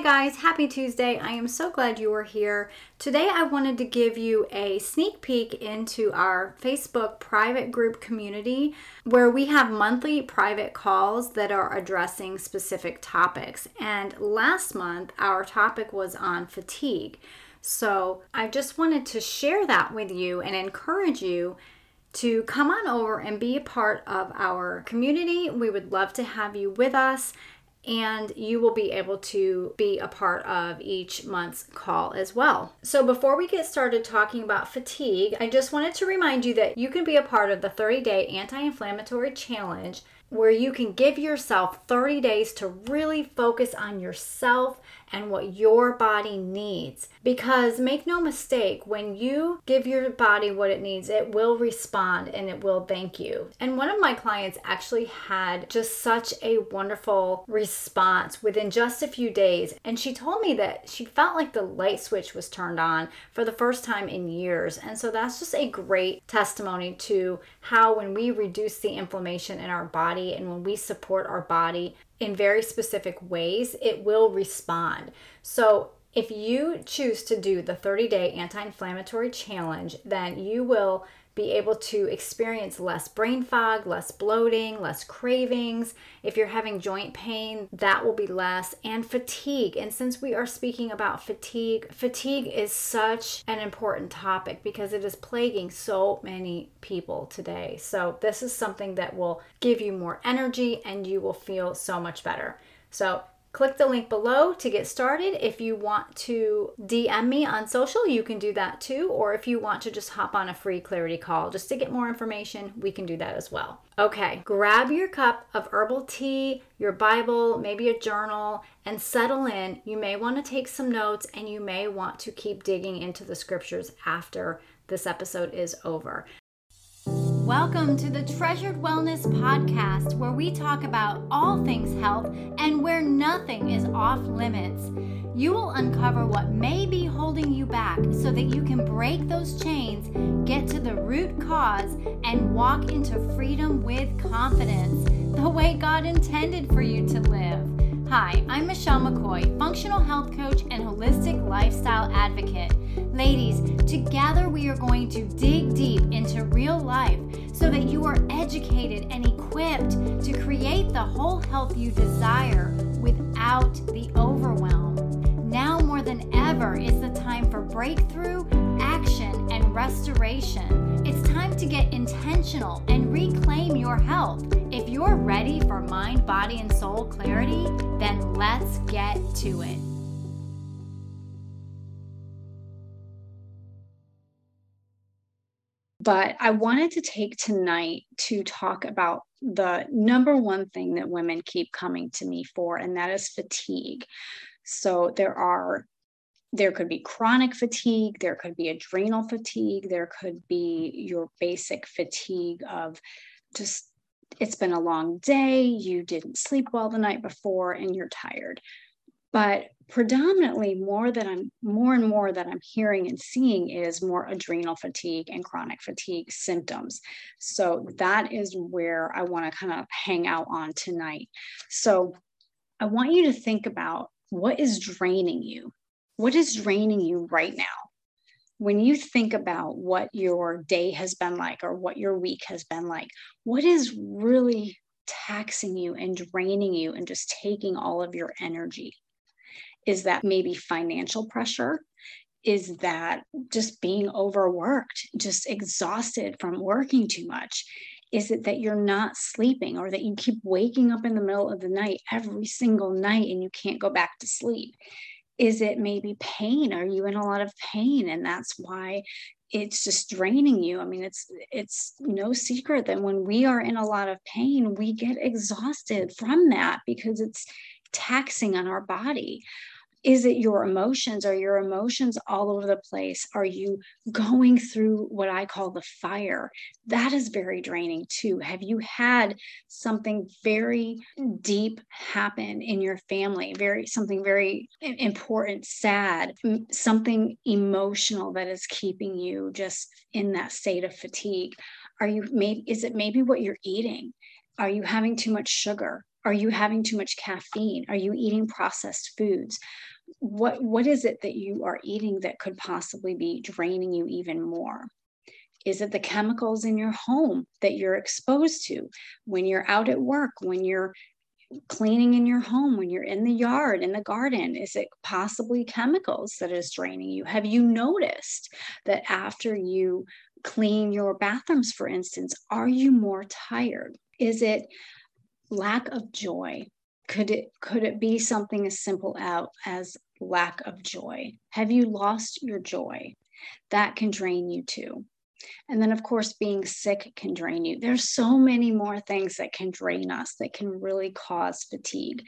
Hi, guys. Happy Tuesday. I am so glad you are here. Today, I wanted to give you a sneak peek into our Facebook private group community where we have monthly private calls that are addressing specific topics. And last month, our topic was on fatigue. So, I just wanted to share that with you and encourage you to come on over and be a part of our community. We would love to have you with us and you will be able to be a part of each month's call as well. So, before we get started talking about fatigue, I just wanted to remind you that you can be a part of the 30 day anti inflammatory challenge where you can give yourself 30 days to really focus on yourself and what your body needs. Because make no mistake, when you give your body what it needs, it will respond and it will thank you. And one of my clients actually had just such a wonderful response within just a few days. And she told me that she felt like the light switch was turned on for the first time in years. And so that's just a great testimony to how, when we reduce the inflammation in our body and when we support our body in very specific ways, it will respond. So, if you choose to do the 30 day anti inflammatory challenge, then you will be able to experience less brain fog, less bloating, less cravings. If you're having joint pain, that will be less, and fatigue. And since we are speaking about fatigue, fatigue is such an important topic because it is plaguing so many people today. So, this is something that will give you more energy and you will feel so much better. So, Click the link below to get started. If you want to DM me on social, you can do that too. Or if you want to just hop on a free clarity call just to get more information, we can do that as well. Okay, grab your cup of herbal tea, your Bible, maybe a journal, and settle in. You may want to take some notes and you may want to keep digging into the scriptures after this episode is over. Welcome to the Treasured Wellness Podcast, where we talk about all things health and nothing is off limits. You will uncover what may be holding you back so that you can break those chains, get to the root cause, and walk into freedom with confidence, the way God intended for you to live. Hi, I'm Michelle McCoy, functional health coach and holistic lifestyle advocate. Ladies, together we are going to dig deep into real life so that you are educated and equipped to create the whole health you desire without the overwhelm. Now more than ever is the time for breakthrough, action, and restoration. It's time to get intentional and reclaim your health. If you're ready for mind, body, and soul clarity, then let's get to it. But I wanted to take tonight to talk about the number one thing that women keep coming to me for, and that is fatigue. So there are there could be chronic fatigue, there could be adrenal fatigue, there could be your basic fatigue of just it's been a long day, you didn't sleep well the night before, and you're tired. But predominantly, more that I'm more and more that I'm hearing and seeing is more adrenal fatigue and chronic fatigue symptoms. So that is where I want to kind of hang out on tonight. So I want you to think about what is draining you. What is draining you right now? when you think about what your day has been like or what your week has been like, what is really taxing you and draining you and just taking all of your energy? Is that maybe financial pressure? Is that just being overworked, just exhausted from working too much? Is it that you're not sleeping or that you keep waking up in the middle of the night every single night and you can't go back to sleep? is it maybe pain are you in a lot of pain and that's why it's just draining you i mean it's it's no secret that when we are in a lot of pain we get exhausted from that because it's taxing on our body is it your emotions? Are your emotions all over the place? Are you going through what i call the fire? That is very draining too. Have you had something very deep happen in your family? Very something very important sad something emotional that is keeping you just in that state of fatigue? Are you maybe is it maybe what you're eating? Are you having too much sugar Are you having too much caffeine? Are you eating processed foods? What what is it that you are eating that could possibly be draining you even more? Is it the chemicals in your home that you're exposed to when you're out at work, when you're cleaning in your home, when you're in the yard, in the garden? Is it possibly chemicals that is draining you? Have you noticed that after you clean your bathrooms, for instance, are you more tired? Is it lack of joy? Could it could it be something as simple out as lack of joy? Have you lost your joy? That can drain you too. And then, of course, being sick can drain you. There's so many more things that can drain us that can really cause fatigue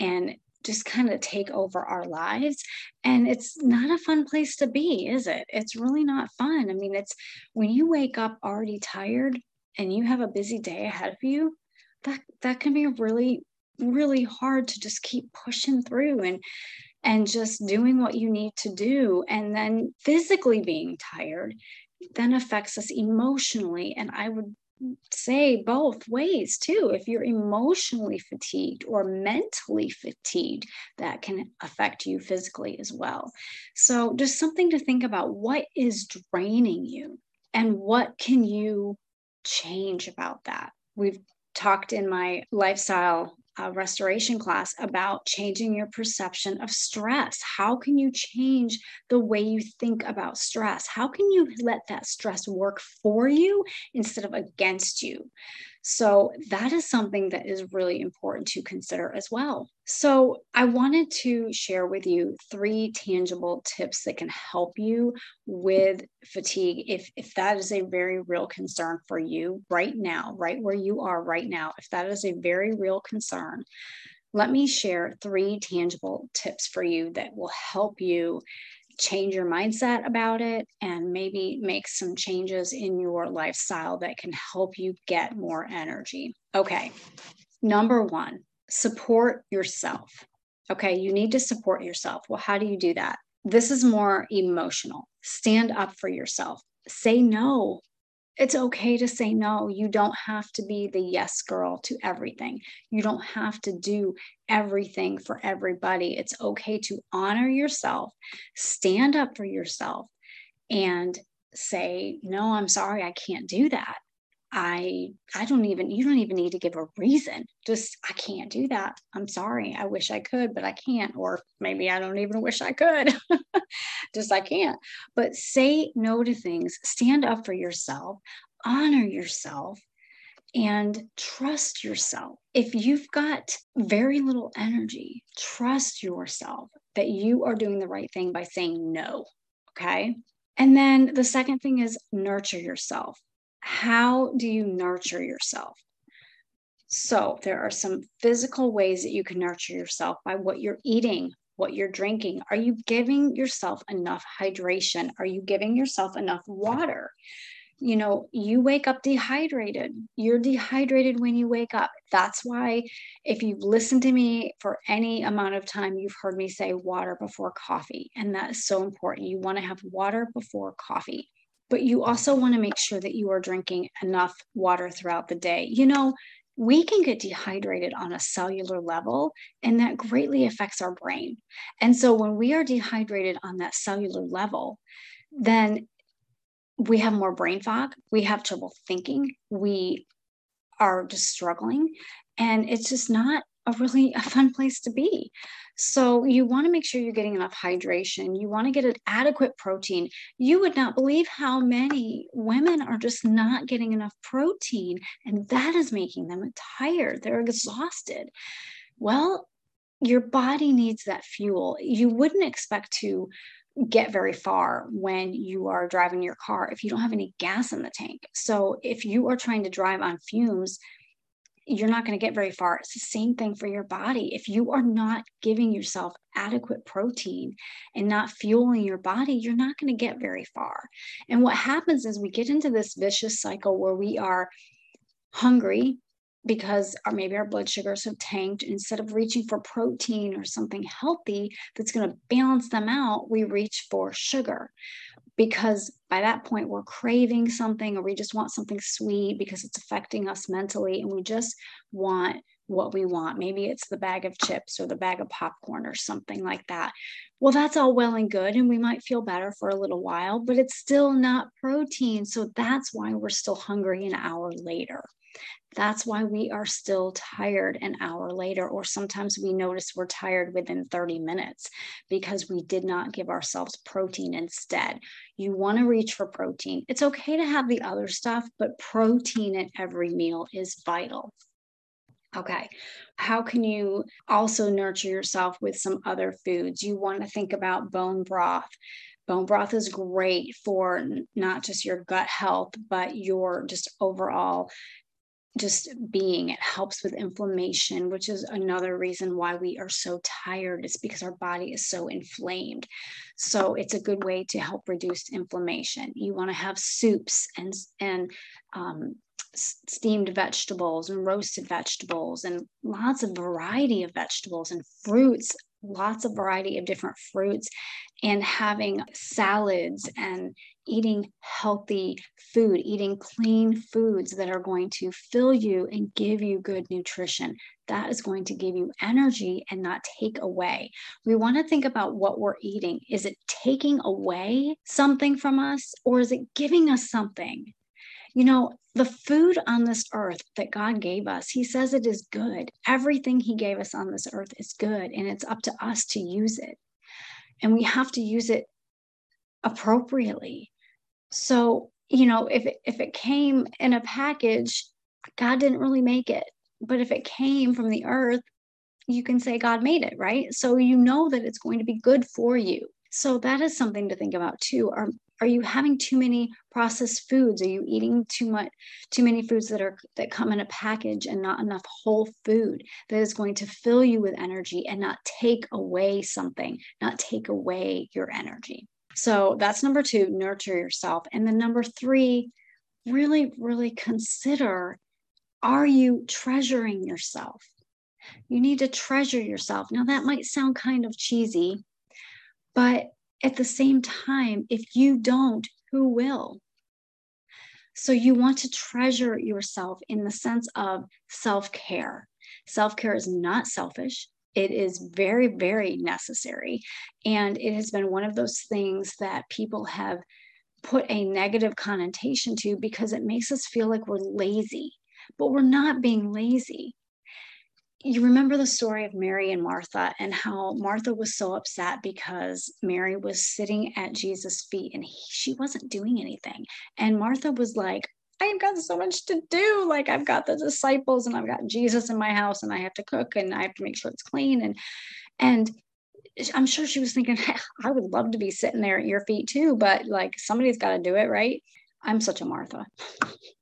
and just kind of take over our lives. And it's not a fun place to be, is it? It's really not fun. I mean, it's when you wake up already tired and you have a busy day ahead of you, that that can be really really hard to just keep pushing through and and just doing what you need to do and then physically being tired then affects us emotionally. And I would say both ways too. If you're emotionally fatigued or mentally fatigued, that can affect you physically as well. So, just something to think about what is draining you and what can you change about that? We've talked in my lifestyle uh, restoration class about changing your perception of stress. How can you change the way you think about stress? How can you let that stress work for you instead of against you? So, that is something that is really important to consider as well. So, I wanted to share with you three tangible tips that can help you with fatigue if, if that is a very real concern for you right now, right where you are right now. If that is a very real concern, let me share three tangible tips for you that will help you change your mindset about it and maybe make some changes in your lifestyle that can help you get more energy. Okay, number one, support yourself. Okay, you need to support yourself. Well, how do you do that? This is more emotional. Stand up for yourself. Say no it's okay to say no. You don't have to be the yes girl to everything. You don't have to do everything for everybody. It's okay to honor yourself, stand up for yourself, and say, No, I'm sorry, I can't do that. I I don't even you don't even need to give a reason. Just I can't do that. I'm sorry. I wish I could, but I can't or maybe I don't even wish I could. Just I can't. But say no to things. Stand up for yourself. Honor yourself and trust yourself. If you've got very little energy, trust yourself that you are doing the right thing by saying no. Okay. And then the second thing is nurture yourself how do you nurture yourself? So, there are some physical ways that you can nurture yourself by what you're eating, what you're drinking. Are you giving yourself enough hydration? Are you giving yourself enough water? You know, you wake up dehydrated. You're dehydrated when you wake up. That's why, if you've listened to me for any amount of time, you've heard me say water before coffee. And that is so important. You want to have water before coffee but you also want to make sure that you are drinking enough water throughout the day. You know, we can get dehydrated on a cellular level, and that greatly affects our brain. And so, when we are dehydrated on that cellular level, then we have more brain fog, we have trouble thinking, we are just struggling, and it's just not a really a fun place to be. So you want to make sure you're getting enough hydration. You want to get an adequate protein. You would not believe how many women are just not getting enough protein, and that is making them tired. They're exhausted. Well, your body needs that fuel. You wouldn't expect to get very far when you are driving your car if you don't have any gas in the tank. So if you are trying to drive on fumes, you're not going to get very far. It's the same thing for your body. If you are not giving yourself adequate protein and not fueling your body, you're not going to get very far. And what happens is we get into this vicious cycle where we are hungry because our, maybe our blood sugars have tanked. Instead of reaching for protein or something healthy that's going to balance them out, we reach for sugar because by that point we're craving something or we just want something sweet because it's affecting us mentally. And we just want what we want. Maybe it's the bag of chips or the bag of popcorn or something like that. Well, that's all well and good. And we might feel better for a little while, but it's still not protein. So that's why we're still hungry an hour later. That's why we are still tired an hour later, or sometimes we notice we're tired within 30 minutes because we did not give ourselves protein instead. You want to reach for protein. It's okay to have the other stuff, but protein at every meal is vital. Okay. How can you also nurture yourself with some other foods? You want to think about bone broth. Bone broth is great for not just your gut health, but your just overall just being it helps with inflammation which is another reason why we are so tired It's because our body is so inflamed so it's a good way to help reduce inflammation you want to have soups and and um, steamed vegetables and roasted vegetables and lots of variety of vegetables and fruits lots of variety of different fruits and having salads and eating healthy food, eating clean foods that are going to fill you and give you good nutrition. That is going to give you energy and not take away. We want to think about what we're eating. Is it taking away something from us or is it giving us something? You know, the food on this earth that God gave us, He says it is good. Everything He gave us on this earth is good, and it's up to us to use it. And we have to use it appropriately. So, you know, if it, if it came in a package, God didn't really make it. But if it came from the earth, you can say God made it, right? So you know that it's going to be good for you. So that is something to think about too. Are are you having too many processed foods? Are you eating too much too many foods that are that come in a package and not enough whole food that is going to fill you with energy and not take away something, not take away your energy. So that's number 2, nurture yourself. And then number 3, really really consider are you treasuring yourself? You need to treasure yourself. Now that might sound kind of cheesy, but at the same time, if you don't, who will? So you want to treasure yourself in the sense of self care. Self care is not selfish. It is very, very necessary. And it has been one of those things that people have put a negative connotation to because it makes us feel like we're lazy, but we're not being lazy you remember the story of Mary and Martha and how Martha was so upset because Mary was sitting at Jesus' feet and he, she wasn't doing anything. And Martha was like, I've got so much to do. Like I've got the disciples and I've got Jesus in my house and I have to cook and I have to make sure it's clean. And and I'm sure she was thinking, I would love to be sitting there at your feet too, but like somebody's got to do it, right? I'm such a Martha.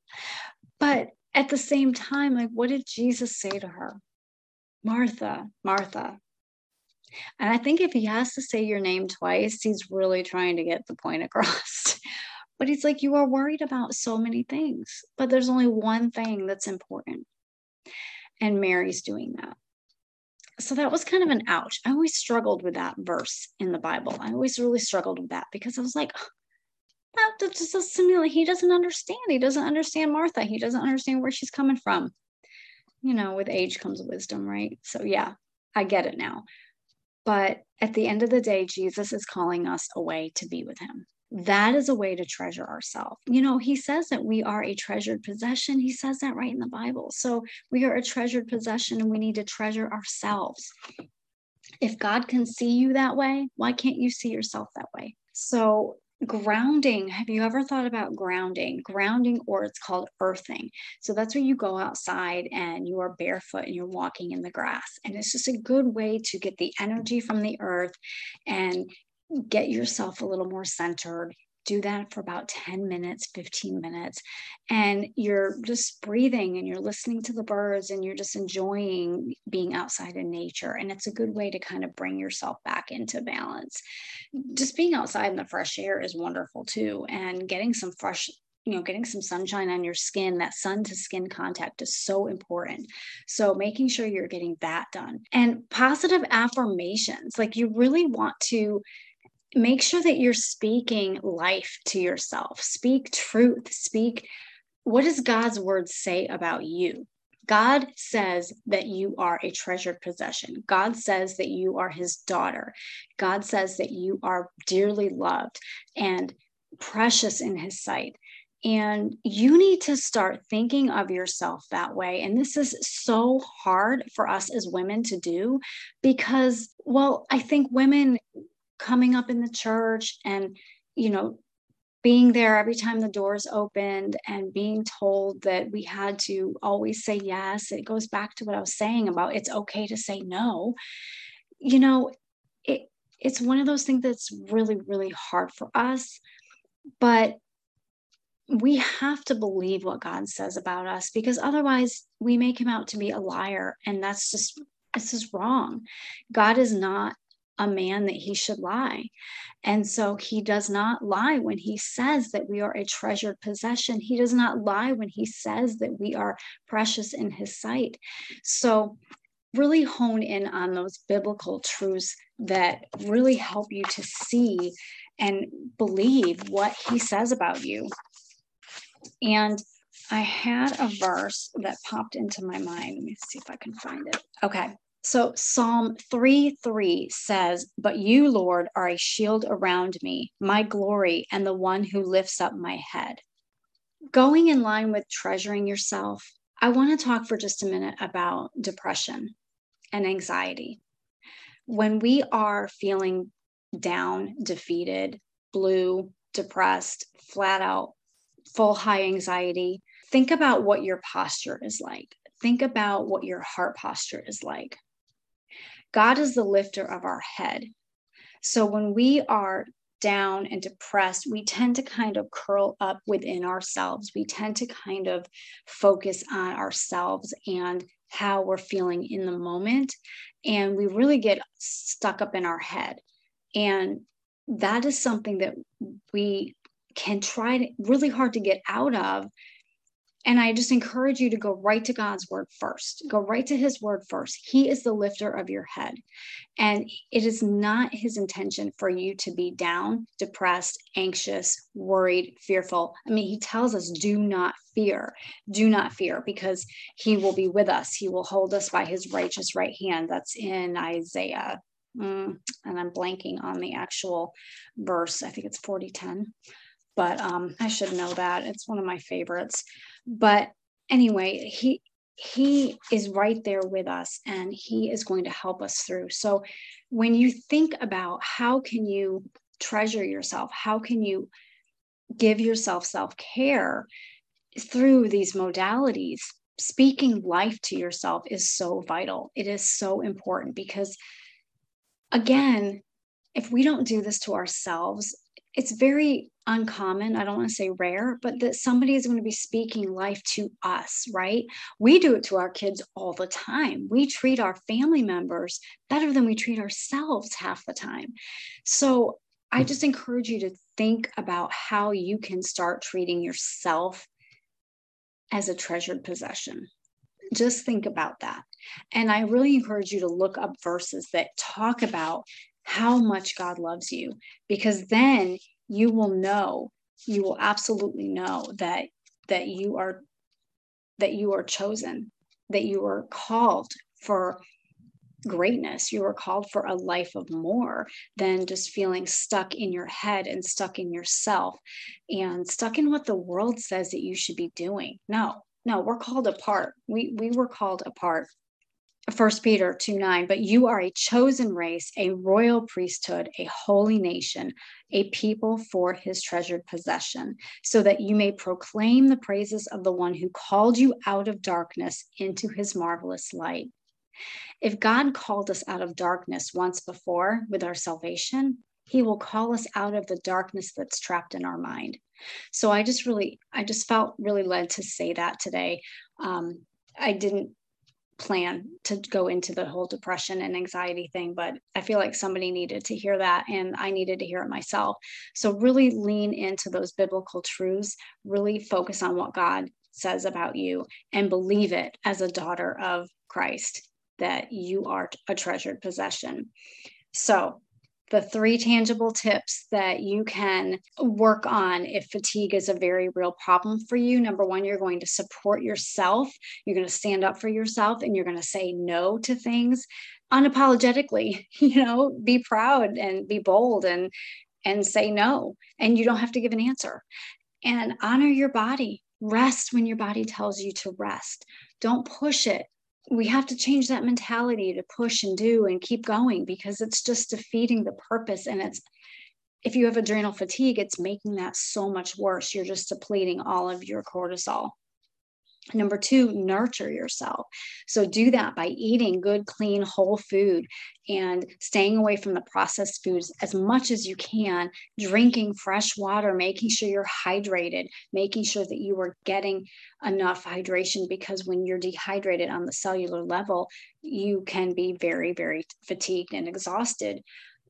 but at the same time, like what did Jesus say to her? Martha, Martha. And I think if he has to say your name twice, he's really trying to get the point across. but he's like, You are worried about so many things, but there's only one thing that's important. And Mary's doing that. So that was kind of an ouch. I always struggled with that verse in the Bible. I always really struggled with that because I was like, that just simulate. He doesn't understand. He doesn't understand Martha. He doesn't understand where she's coming from you know, with age comes wisdom, right? So, yeah, I get it now. But at the end of the day, Jesus is calling us away to be with him. That is a way to treasure ourselves. You know, he says that we are a treasured possession. He says that right in the Bible. So we are a treasured possession and we need to treasure ourselves. If God can see you that way, why can't you see yourself that way? So grounding have you ever thought about grounding? Grounding or it's called earthing. So that's where you go outside and you are barefoot and you're walking in the grass. And it's just a good way to get the energy from the earth and get yourself a little more centered do that for about 10 minutes, 15 minutes. And you're just breathing and you're listening to the birds and you're just enjoying being outside in nature. And it's a good way to kind of bring yourself back into balance. Just being outside in the fresh air is wonderful too. And getting some fresh you know getting some sunshine on your skin that sun to skin contact is so important so making sure you're getting that done and positive affirmations like you really want to make sure that you're speaking life to yourself. Speak truth. Speak what does God's word say about you? God says that you are a treasured possession. God says that you are his daughter. God says that you are dearly loved and precious in his sight. And you need to start thinking of yourself that way. And this is so hard for us as women to do because, well, I think women coming up in the church and, you know, being there every time the doors opened and being told that we had to always say yes. It goes back to what I was saying about it's okay to say no. You know, it, it's one of those things that's really, really hard for us. But we have to believe what God says about us because otherwise we make him out to be a liar. And that's just, this is wrong. God is not a man that he should lie. And so he does not lie when he says that we are a treasured possession. He does not lie when he says that we are precious in his sight. So really hone in on those biblical truths that really help you to see and believe what he says about you. And I had a verse that popped into my mind. Let me see if I can find it. Okay. So Psalm 3 3 says, But you, Lord, are a shield around me, my glory, and the one who lifts up my head. Going in line with treasuring yourself, I want to talk for just a minute about depression and anxiety. When we are feeling down, defeated, blue, depressed, flat out, full high anxiety, think about what your posture is like. Think about what your heart posture is like. God is the lifter of our head. So when we are down and depressed, we tend to kind of curl up within ourselves. We tend to kind of focus on ourselves and how we're feeling in the moment. And we really get stuck up in our head. And that is something that we can try to, really hard to get out of and I just encourage you to go right to God's word first. Go right to his word first. He is the lifter of your head. And it is not his intention for you to be down, depressed, anxious, worried, fearful. I mean, he tells us, do not fear. Do not fear because he will be with us. He will hold us by his righteous right hand. That's in Isaiah. Mm, and I'm blanking on the actual verse. I think it's 4010 but um, I should know that. It's one of my favorites. But anyway, he he is right there with us and he is going to help us through. So when you think about how can you treasure yourself, how can you give yourself self-care through these modalities, speaking life to yourself is so vital. It is so important because again, if we don't do this to ourselves, it's very uncommon i don't want to say rare but that somebody is going to be speaking life to us right? We do it to our kids all the time. We treat our family members better than we treat ourselves half the time. So i mm. just encourage you to think about how you can start treating yourself as a treasured possession. Just think about that. And i really encourage you to look up verses that talk about how much God loves you because then you will know you will absolutely know that that you are that you are chosen that you are called for greatness. You are called for a life of more than just feeling stuck in your head and stuck in yourself and stuck in what the world says that you should be doing. No no we're called apart. We we were called apart First Peter 2 9, but you are a chosen race, a royal priesthood, a holy nation, a people for his treasured possession, so that you may proclaim the praises of the one who called you out of darkness into his marvelous light. If God called us out of darkness once before with our salvation, he will call us out of the darkness that's trapped in our mind. So I just really, I just felt really led to say that today. Um, I didn't plan to go into the whole depression and anxiety thing but i feel like somebody needed to hear that and i needed to hear it myself. So really lean into those biblical truths really focus on what god says about you and believe it as a daughter of christ that you are a treasured possession. So the three tangible tips that you can work on if fatigue is a very real problem for you. Number one, you're going to support yourself. You're going to stand up for yourself and you're going to say no to things unapologetically, you know, be proud and be bold and and say no and you don't have to give an answer. And honor your body. Rest when your body tells you to rest. Don't push it we have to change that mentality to push and do and keep going because it's just defeating the purpose. And it's if you have adrenal fatigue it's making that so much worse. You're just depleting all of your cortisol Number two, nurture yourself. So do that by eating good, clean, whole food and staying away from the processed foods as much as you can, drinking fresh water, making sure you're hydrated, making sure that you are getting enough hydration because when you're dehydrated on the cellular level, you can be very, very fatigued and exhausted.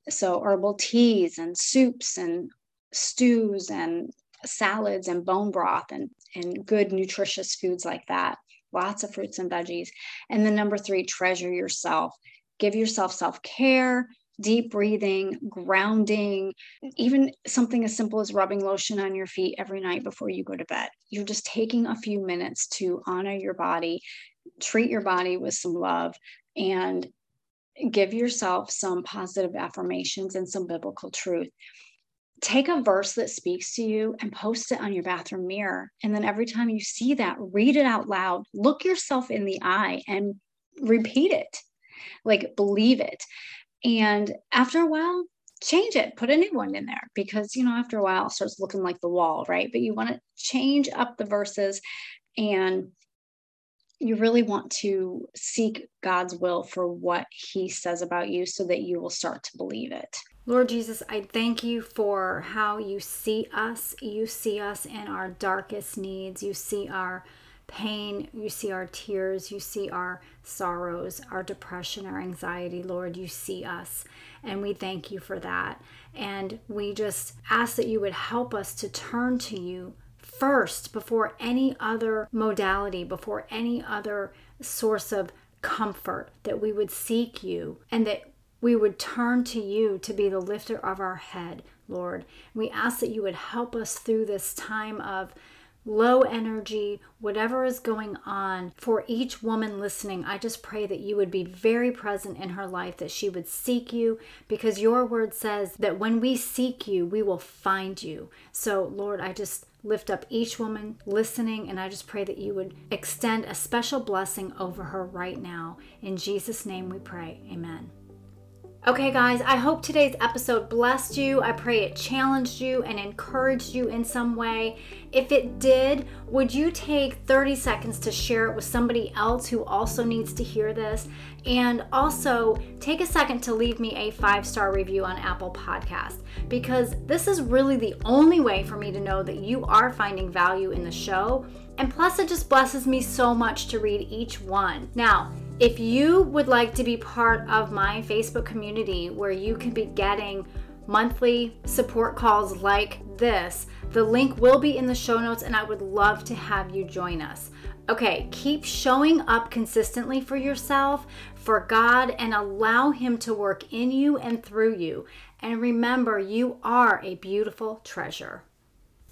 So, herbal teas and soups and stews and salads and bone broth and, and good nutritious foods like that. Lots of fruits and veggies. And then number three treasure yourself. Give yourself self-care deep breathing grounding even something as simple as rubbing lotion on your feet every night before you go to bed. You're just taking a few minutes to honor your body treat your body with some love and give yourself some positive affirmations and some biblical truth take a verse that speaks to you and post it on your bathroom mirror. And then every time you see that, read it out loud, look yourself in the eye and repeat it, like believe it. And after a while, change it, put a new one in there because, you know, after a while it starts looking like the wall, right? But you want to change up the verses and you really want to seek God's will for what He says about you so that you will start to believe it. Lord Jesus, I thank you for how you see us. You see us in our darkest needs. You see our pain. You see our tears. You see our sorrows, our depression, our anxiety. Lord, you see us. And we thank you for that. And we just ask that you would help us to turn to you first before any other modality, before any other source of comfort, that we would seek you and that we would turn to you to be the lifter of our head, Lord. We ask that you would help us through this time of low energy, whatever is going on, for each woman listening, I just pray that you would be very present in her life, that she would seek you, because your word says that when we seek you, we will find you. So, Lord, I just lift up each woman listening, and I just pray that you would extend a special blessing over her right now. In Jesus' name we pray. Amen. Okay, guys, I hope today's episode blessed you. I pray it challenged you and encouraged you in some way. If it did, would you take 30 seconds to share it with somebody else who also needs to hear this? And also take a second to leave me a five star review on Apple Podcast because this is really the only way for me to know that you are finding value in the show. And plus, it just blesses me so much to read each one. Now, if you would like to be part of my Facebook community where you can be getting monthly support calls like this, the link will be in the show notes and I would love to have you join us. Okay, keep showing up consistently for yourself, for God, and allow Him to work in you and through you. And remember, you are a beautiful treasure.